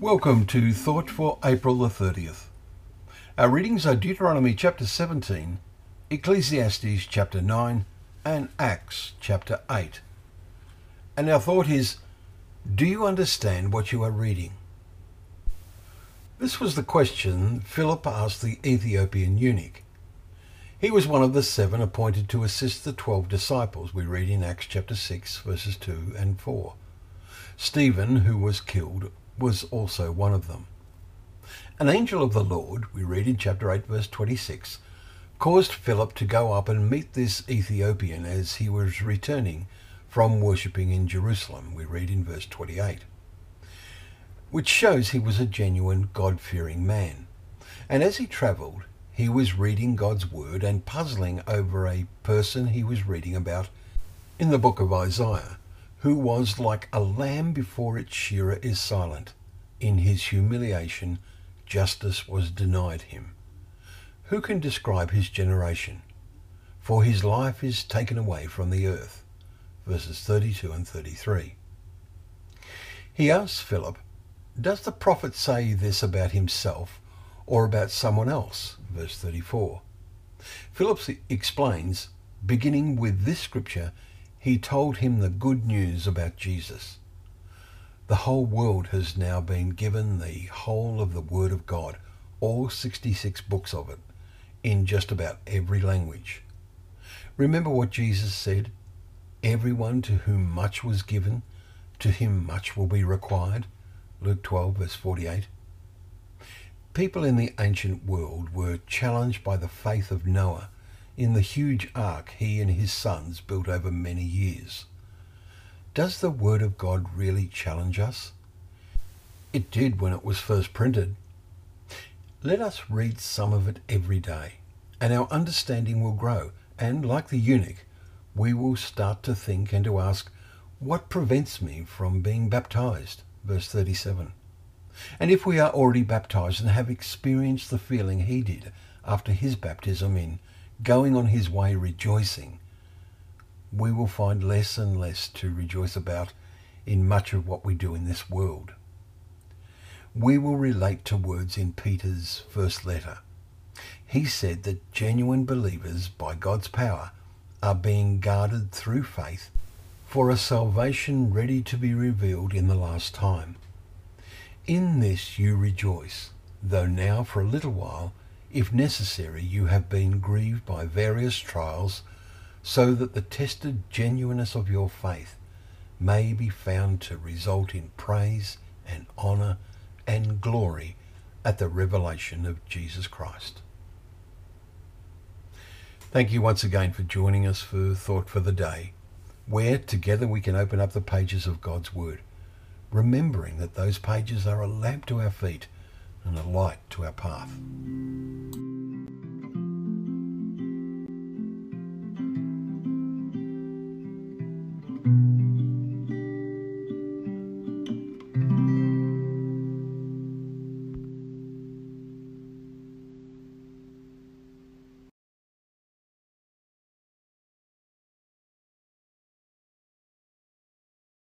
Welcome to Thought for April the 30th. Our readings are Deuteronomy chapter 17, Ecclesiastes chapter 9, and Acts chapter 8. And our thought is Do you understand what you are reading? This was the question Philip asked the Ethiopian eunuch. He was one of the seven appointed to assist the twelve disciples, we read in Acts chapter 6, verses 2 and 4. Stephen, who was killed, was also one of them. An angel of the Lord, we read in chapter 8, verse 26, caused Philip to go up and meet this Ethiopian as he was returning from worshipping in Jerusalem, we read in verse 28, which shows he was a genuine God fearing man. And as he travelled, he was reading God's word and puzzling over a person he was reading about in the book of Isaiah, who was like a lamb before its shearer is silent. In his humiliation, justice was denied him. Who can describe his generation? For his life is taken away from the earth. Verses 32 and 33. He asks Philip, Does the prophet say this about himself or about someone else? Verse 34. Philip explains, beginning with this scripture, he told him the good news about Jesus. The whole world has now been given the whole of the Word of God, all 66 books of it, in just about every language. Remember what Jesus said? Everyone to whom much was given, to him much will be required. Luke 12, verse 48. People in the ancient world were challenged by the faith of Noah in the huge ark he and his sons built over many years. Does the Word of God really challenge us? It did when it was first printed. Let us read some of it every day, and our understanding will grow, and like the eunuch, we will start to think and to ask, What prevents me from being baptized? Verse 37. And if we are already baptized and have experienced the feeling he did after his baptism in going on his way rejoicing, we will find less and less to rejoice about in much of what we do in this world. We will relate to words in Peter's first letter. He said that genuine believers, by God's power, are being guarded through faith for a salvation ready to be revealed in the last time. In this you rejoice, though now for a little while, if necessary, you have been grieved by various trials, so that the tested genuineness of your faith may be found to result in praise and honour and glory at the revelation of Jesus Christ. Thank you once again for joining us for Thought for the Day, where together we can open up the pages of God's Word remembering that those pages are a lamp to our feet and a light to our path.